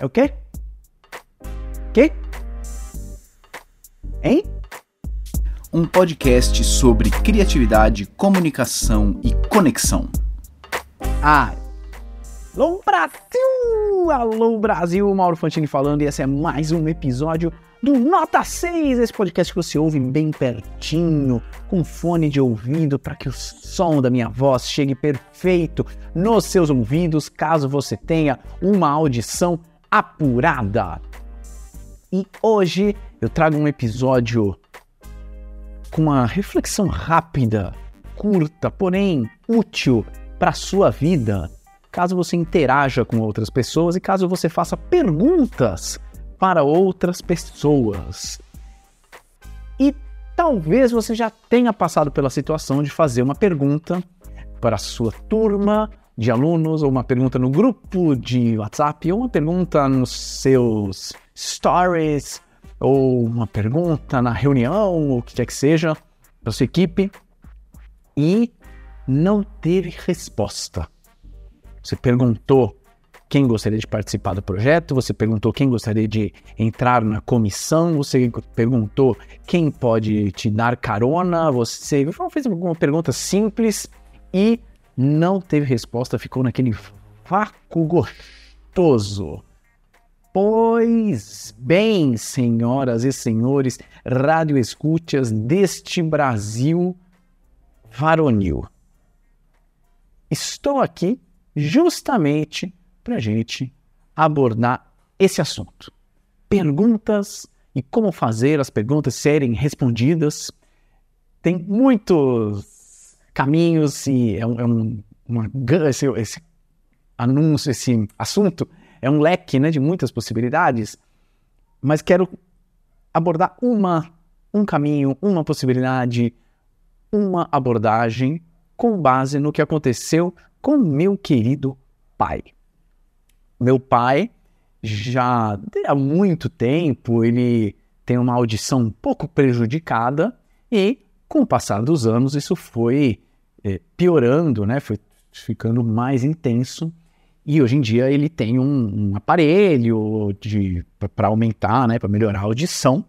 É o quê? Quê? Hein? Um podcast sobre criatividade, comunicação e conexão. Ah, alô Brasil! Alô Brasil, Mauro Fantini falando e esse é mais um episódio do Nota 6, esse podcast que você ouve bem pertinho, com fone de ouvido, para que o som da minha voz chegue perfeito nos seus ouvidos, caso você tenha uma audição apurada. E hoje eu trago um episódio com uma reflexão rápida, curta, porém útil para a sua vida, caso você interaja com outras pessoas e caso você faça perguntas para outras pessoas. E talvez você já tenha passado pela situação de fazer uma pergunta para sua turma de alunos, ou uma pergunta no grupo de WhatsApp, ou uma pergunta nos seus stories, ou uma pergunta na reunião, ou o que quer que seja, para sua equipe, e não teve resposta. Você perguntou quem gostaria de participar do projeto, você perguntou quem gostaria de entrar na comissão, você perguntou quem pode te dar carona, você fez alguma pergunta simples e não teve resposta, ficou naquele vácuo gostoso. Pois bem, senhoras e senhores, radioescútias deste Brasil varonil. Estou aqui justamente para gente abordar esse assunto. Perguntas e como fazer as perguntas serem respondidas. Tem muitos caminhos e é um, é um uma, esse, esse, anúncio, esse assunto é um leque né, de muitas possibilidades, mas quero abordar uma, um caminho, uma possibilidade, uma abordagem com base no que aconteceu com meu querido pai. Meu pai já há muito tempo ele tem uma audição um pouco prejudicada e com o passar dos anos isso foi é, piorando, né? Foi ficando mais intenso e hoje em dia ele tem um, um aparelho para aumentar, né? Para melhorar a audição,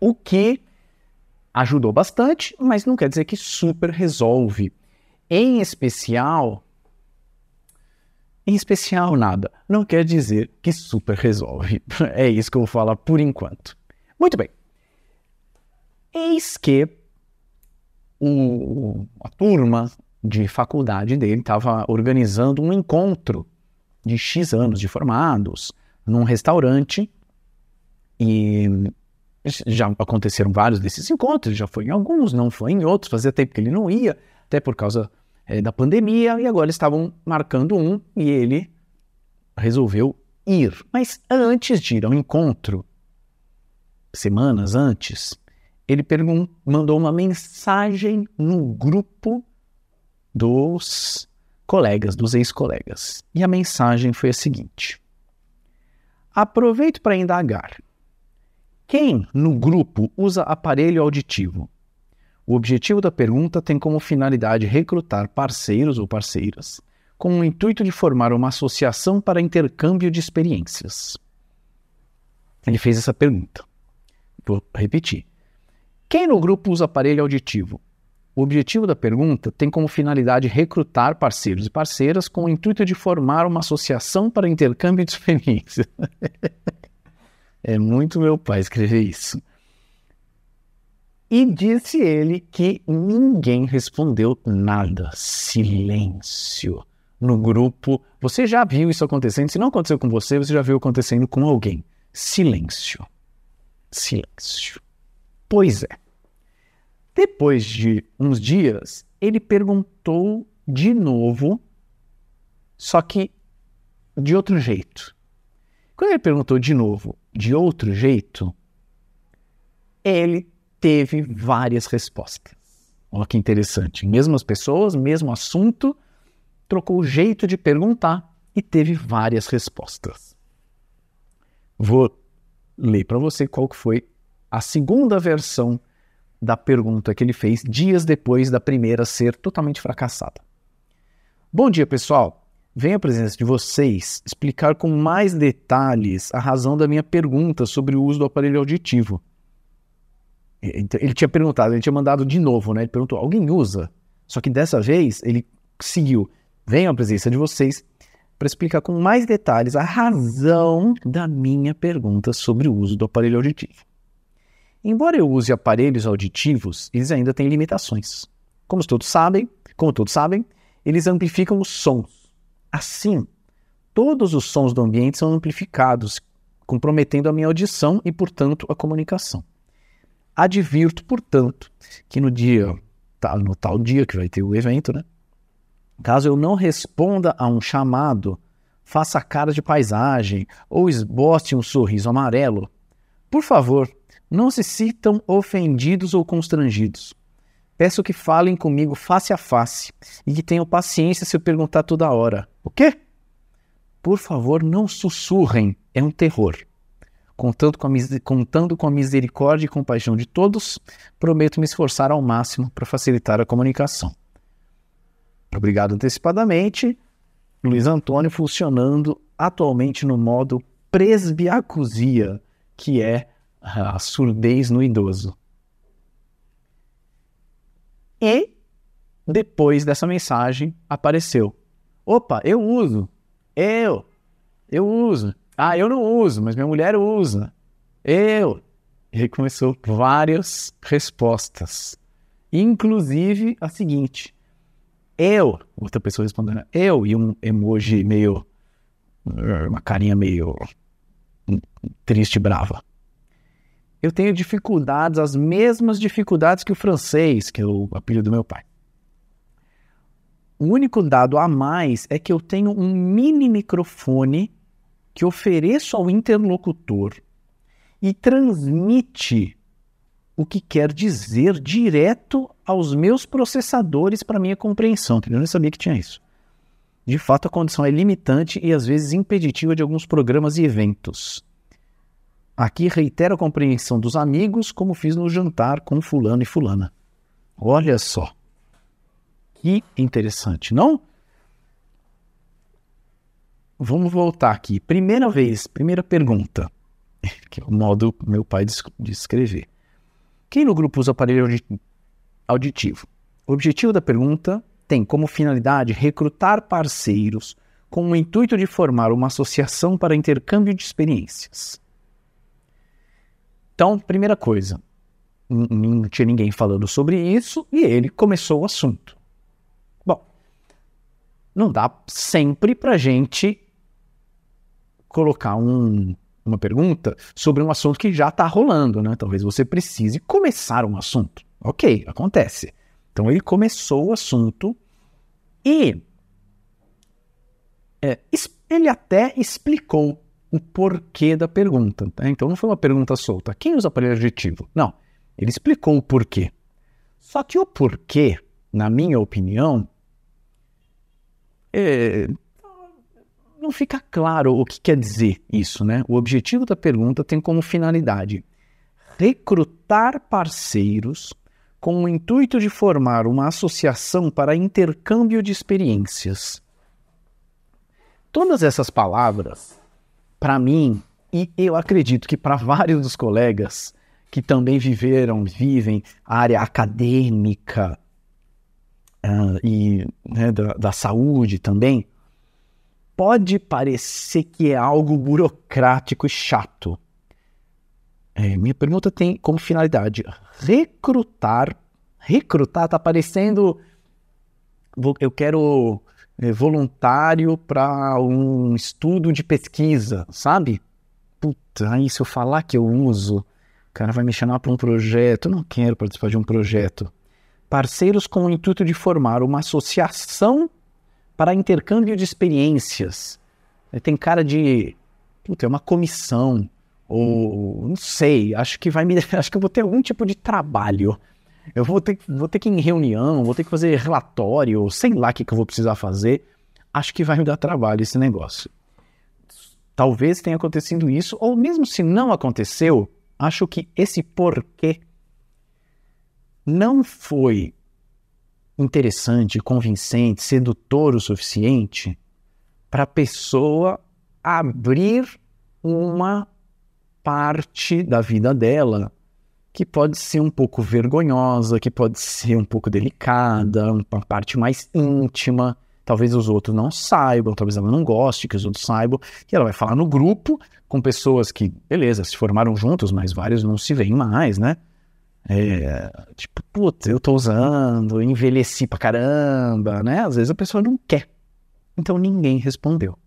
o que ajudou bastante, mas não quer dizer que super resolve. Em especial em especial, nada. Não quer dizer que super resolve. É isso que eu vou falar por enquanto. Muito bem. Eis que o, a turma de faculdade dele estava organizando um encontro de X anos de formados num restaurante e já aconteceram vários desses encontros, já foi em alguns, não foi em outros, fazia tempo que ele não ia, até por causa é, da pandemia e agora estavam marcando um e ele resolveu ir. Mas antes de ir ao encontro, semanas antes, ele mandou uma mensagem no grupo dos colegas, dos ex-colegas. E a mensagem foi a seguinte: Aproveito para indagar. Quem no grupo usa aparelho auditivo o objetivo da pergunta tem como finalidade recrutar parceiros ou parceiras com o intuito de formar uma associação para intercâmbio de experiências. Ele fez essa pergunta. Vou repetir. Quem no grupo usa aparelho auditivo? O objetivo da pergunta tem como finalidade recrutar parceiros e parceiras com o intuito de formar uma associação para intercâmbio de experiências. é muito meu pai escrever isso. E disse ele que ninguém respondeu nada. Silêncio. No grupo, você já viu isso acontecendo? Se não aconteceu com você, você já viu acontecendo com alguém. Silêncio. Silêncio. Pois é. Depois de uns dias, ele perguntou de novo, só que de outro jeito. Quando ele perguntou de novo, de outro jeito, ele teve várias respostas. Olha que interessante. Mesmas pessoas, mesmo assunto, trocou o jeito de perguntar e teve várias respostas. Vou ler para você qual foi a segunda versão da pergunta que ele fez dias depois da primeira ser totalmente fracassada. Bom dia, pessoal. venho à presença de vocês explicar com mais detalhes a razão da minha pergunta sobre o uso do aparelho auditivo. Então, ele tinha perguntado, ele tinha mandado de novo, né? Ele perguntou: alguém usa? Só que dessa vez ele seguiu. Venho à presença de vocês para explicar com mais detalhes a razão da minha pergunta sobre o uso do aparelho auditivo. Embora eu use aparelhos auditivos, eles ainda têm limitações. Como todos sabem, como todos sabem, eles amplificam os sons. Assim, todos os sons do ambiente são amplificados, comprometendo a minha audição e, portanto, a comunicação. Advirto, portanto, que no dia, no tal dia que vai ter o evento, né? Caso eu não responda a um chamado, faça cara de paisagem ou esboce um sorriso amarelo, por favor, não se sintam ofendidos ou constrangidos. Peço que falem comigo face a face e que tenham paciência se eu perguntar toda hora. O quê? Por favor, não sussurrem, é um terror. Contando com, a, contando com a misericórdia e compaixão de todos, prometo me esforçar ao máximo para facilitar a comunicação. Obrigado antecipadamente. Luiz Antônio funcionando atualmente no modo presbiacusia, que é a surdez no idoso. E depois dessa mensagem apareceu: opa, eu uso, eu, eu uso. Ah, eu não uso, mas minha mulher usa. Eu. E começou várias respostas, inclusive a seguinte: eu, outra pessoa respondendo, eu, e um emoji meio, uma carinha meio triste, brava. Eu tenho dificuldades, as mesmas dificuldades que o francês, que é o apelido do meu pai. O único dado a mais é que eu tenho um mini microfone que ofereço ao interlocutor e transmite o que quer dizer direto aos meus processadores para minha compreensão. Eu não sabia que tinha isso. De fato, a condição é limitante e às vezes impeditiva de alguns programas e eventos. Aqui reitero a compreensão dos amigos, como fiz no jantar com fulano e fulana. Olha só. Que interessante, não? Vamos voltar aqui. Primeira vez, primeira pergunta, que é o modo meu pai de escrever. Quem no grupo usa aparelho auditivo? O objetivo da pergunta tem como finalidade recrutar parceiros com o intuito de formar uma associação para intercâmbio de experiências. Então, primeira coisa, não tinha ninguém falando sobre isso e ele começou o assunto. Bom, não dá sempre para gente colocar um, uma pergunta sobre um assunto que já está rolando, né? Talvez você precise começar um assunto. Ok, acontece. Então ele começou o assunto e é, ele até explicou o porquê da pergunta. Né? Então não foi uma pergunta solta. Quem usa aparelho adjetivo? Não. Ele explicou o porquê. Só que o porquê, na minha opinião, é, não fica claro o que quer dizer isso, né? O objetivo da pergunta tem como finalidade recrutar parceiros com o intuito de formar uma associação para intercâmbio de experiências. Todas essas palavras, para mim, e eu acredito que para vários dos colegas que também viveram, vivem a área acadêmica uh, e né, da, da saúde também, pode parecer que é algo burocrático e chato. É, minha pergunta tem como finalidade recrutar. Recrutar está parecendo. Eu quero é, voluntário para um estudo de pesquisa, sabe? Puta, aí se eu falar que eu uso, o cara vai me chamar para um projeto. Eu não quero participar de um projeto. Parceiros com o intuito de formar uma associação para intercâmbio de experiências. Tem cara de. Puta, é uma comissão. Ou não sei, acho que vai me. Acho que eu vou ter algum tipo de trabalho. Eu vou ter, vou ter que ir em reunião, vou ter que fazer relatório, sei lá o que, que eu vou precisar fazer. Acho que vai me dar trabalho esse negócio. Talvez tenha acontecido isso, ou mesmo se não aconteceu, acho que esse porquê não foi interessante, convincente, sedutor o suficiente para a pessoa abrir uma parte da vida dela que pode ser um pouco vergonhosa, que pode ser um pouco delicada, uma parte mais íntima. Talvez os outros não saibam, talvez ela não goste que os outros saibam. E ela vai falar no grupo com pessoas que, beleza, se formaram juntos, mas vários não se veem mais, né? É, tipo, putz, eu tô usando, envelheci pra caramba, né? Às vezes a pessoa não quer. Então ninguém respondeu.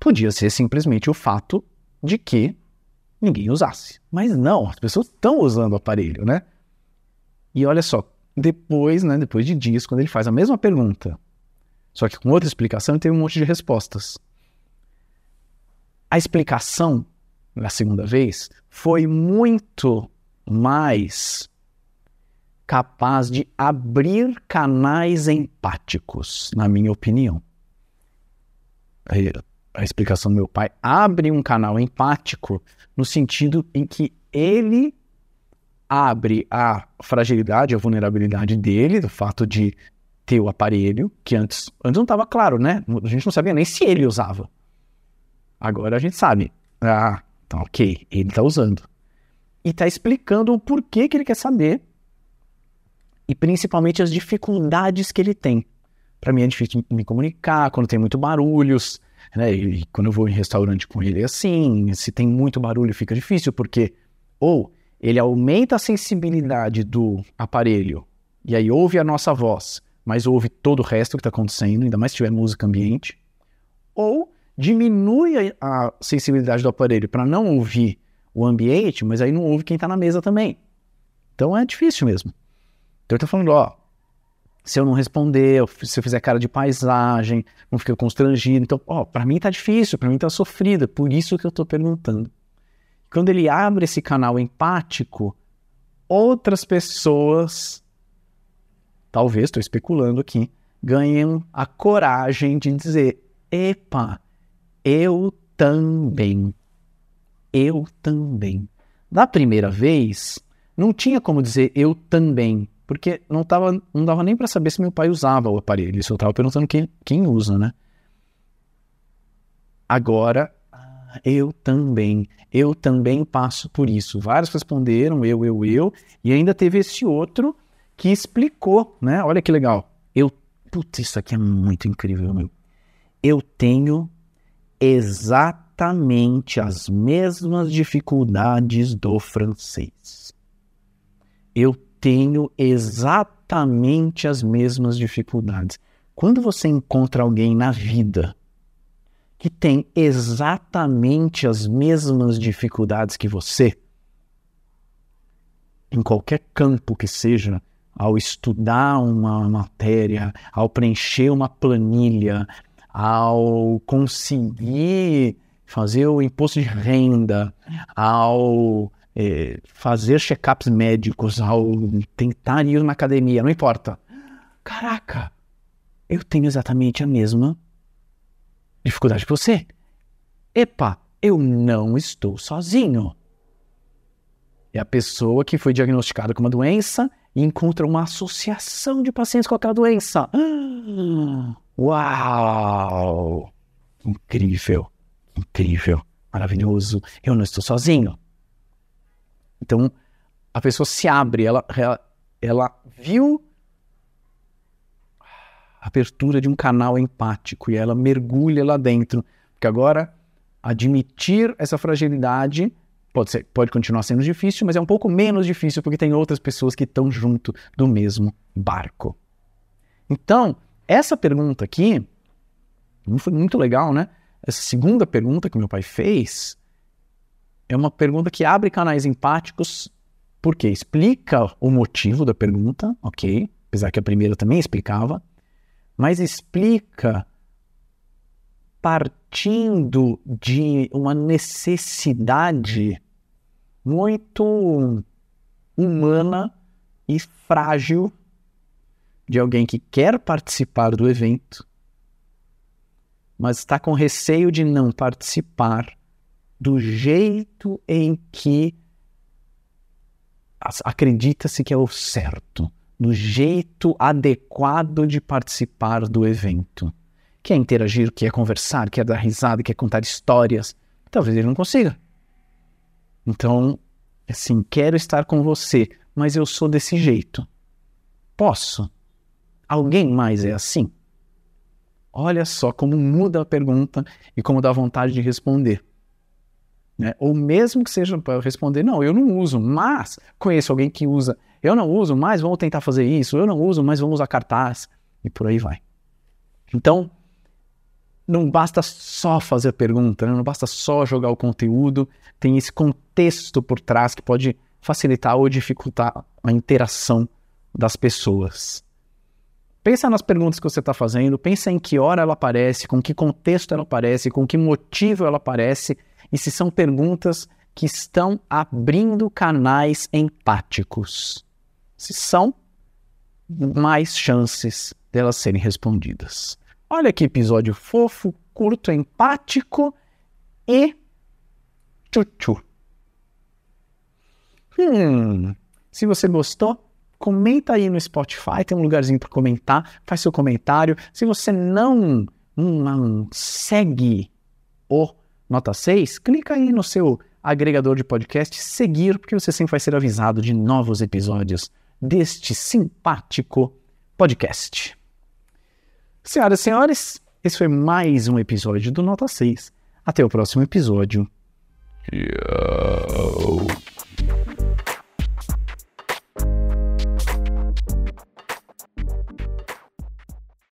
Podia ser simplesmente o fato de que ninguém usasse. Mas não, as pessoas estão usando o aparelho, né? E olha só, depois, né, depois de dias, quando ele faz a mesma pergunta, só que com outra explicação, tem um monte de respostas. A explicação, na segunda vez, foi muito mais capaz de abrir canais empáticos, na minha opinião. A explicação do meu pai abre um canal empático no sentido em que ele abre a fragilidade, a vulnerabilidade dele, do fato de ter o aparelho, que antes, antes não estava claro, né? A gente não sabia nem se ele usava. Agora a gente sabe. Ah, tá ok, ele está usando e está explicando o porquê que ele quer saber e principalmente as dificuldades que ele tem. Para mim é difícil me comunicar quando tem muito barulhos, né? E quando eu vou em restaurante com ele é assim, se tem muito barulho fica difícil porque ou ele aumenta a sensibilidade do aparelho e aí ouve a nossa voz, mas ouve todo o resto que está acontecendo, ainda mais se tiver música ambiente, ou diminui a sensibilidade do aparelho para não ouvir o ambiente, mas aí não ouve quem está na mesa também. Então é difícil mesmo. Então ele está falando, ó, se eu não responder, se eu fizer cara de paisagem, não fica constrangido. Então, ó, para mim tá difícil, para mim tá sofrido, é por isso que eu estou perguntando. Quando ele abre esse canal empático, outras pessoas, talvez, estou especulando aqui, ganham a coragem de dizer: epa, eu também eu também. Da primeira vez, não tinha como dizer eu também, porque não, tava, não dava nem para saber se meu pai usava o aparelho. Isso eu estava perguntando quem, quem usa, né? Agora, eu também, eu também passo por isso. Vários responderam eu, eu, eu, e ainda teve esse outro que explicou, né? Olha que legal. Eu, putz, isso aqui é muito incrível, meu. Eu tenho exatamente as mesmas dificuldades do francês. Eu tenho exatamente as mesmas dificuldades. Quando você encontra alguém na vida que tem exatamente as mesmas dificuldades que você, em qualquer campo que seja, ao estudar uma matéria, ao preencher uma planilha, ao conseguir fazer o imposto de renda, ao é, fazer check-ups médicos, ao tentar ir na academia, não importa. Caraca, eu tenho exatamente a mesma dificuldade que você. Epa, eu não estou sozinho. É a pessoa que foi diagnosticada com uma doença e encontra uma associação de pacientes com aquela doença. Uau! Incrível incrível, maravilhoso, eu não estou sozinho. Então, a pessoa se abre, ela, ela, ela viu a abertura de um canal empático e ela mergulha lá dentro, porque agora admitir essa fragilidade pode, ser, pode continuar sendo difícil, mas é um pouco menos difícil porque tem outras pessoas que estão junto do mesmo barco. Então, essa pergunta aqui foi muito legal, né? Essa segunda pergunta que meu pai fez é uma pergunta que abre canais empáticos, porque explica o motivo da pergunta, ok? Apesar que a primeira também explicava, mas explica partindo de uma necessidade muito humana e frágil de alguém que quer participar do evento, mas está com receio de não participar do jeito em que acredita-se que é o certo, do jeito adequado de participar do evento. quer interagir, quer conversar, quer dar risada, quer contar histórias, talvez ele não consiga. Então, assim, quero estar com você, mas eu sou desse jeito. Posso? Alguém mais é assim? Olha só como muda a pergunta e como dá vontade de responder. Né? Ou mesmo que seja para responder, não, eu não uso, mas conheço alguém que usa. Eu não uso, mas vamos tentar fazer isso. Eu não uso, mas vamos usar cartaz. E por aí vai. Então, não basta só fazer pergunta, né? não basta só jogar o conteúdo, tem esse contexto por trás que pode facilitar ou dificultar a interação das pessoas. Pensa nas perguntas que você está fazendo, pensa em que hora ela aparece, com que contexto ela aparece, com que motivo ela aparece, e se são perguntas que estão abrindo canais empáticos. Se são, mais chances delas serem respondidas. Olha que episódio fofo, curto, empático e tchutchu. Hum, se você gostou, comenta aí no Spotify, tem um lugarzinho para comentar, faz seu comentário. Se você não, não segue o Nota 6, clica aí no seu agregador de podcast seguir, porque você sempre vai ser avisado de novos episódios deste simpático podcast. Senhoras e senhores, esse foi mais um episódio do Nota 6. Até o próximo episódio. Yo.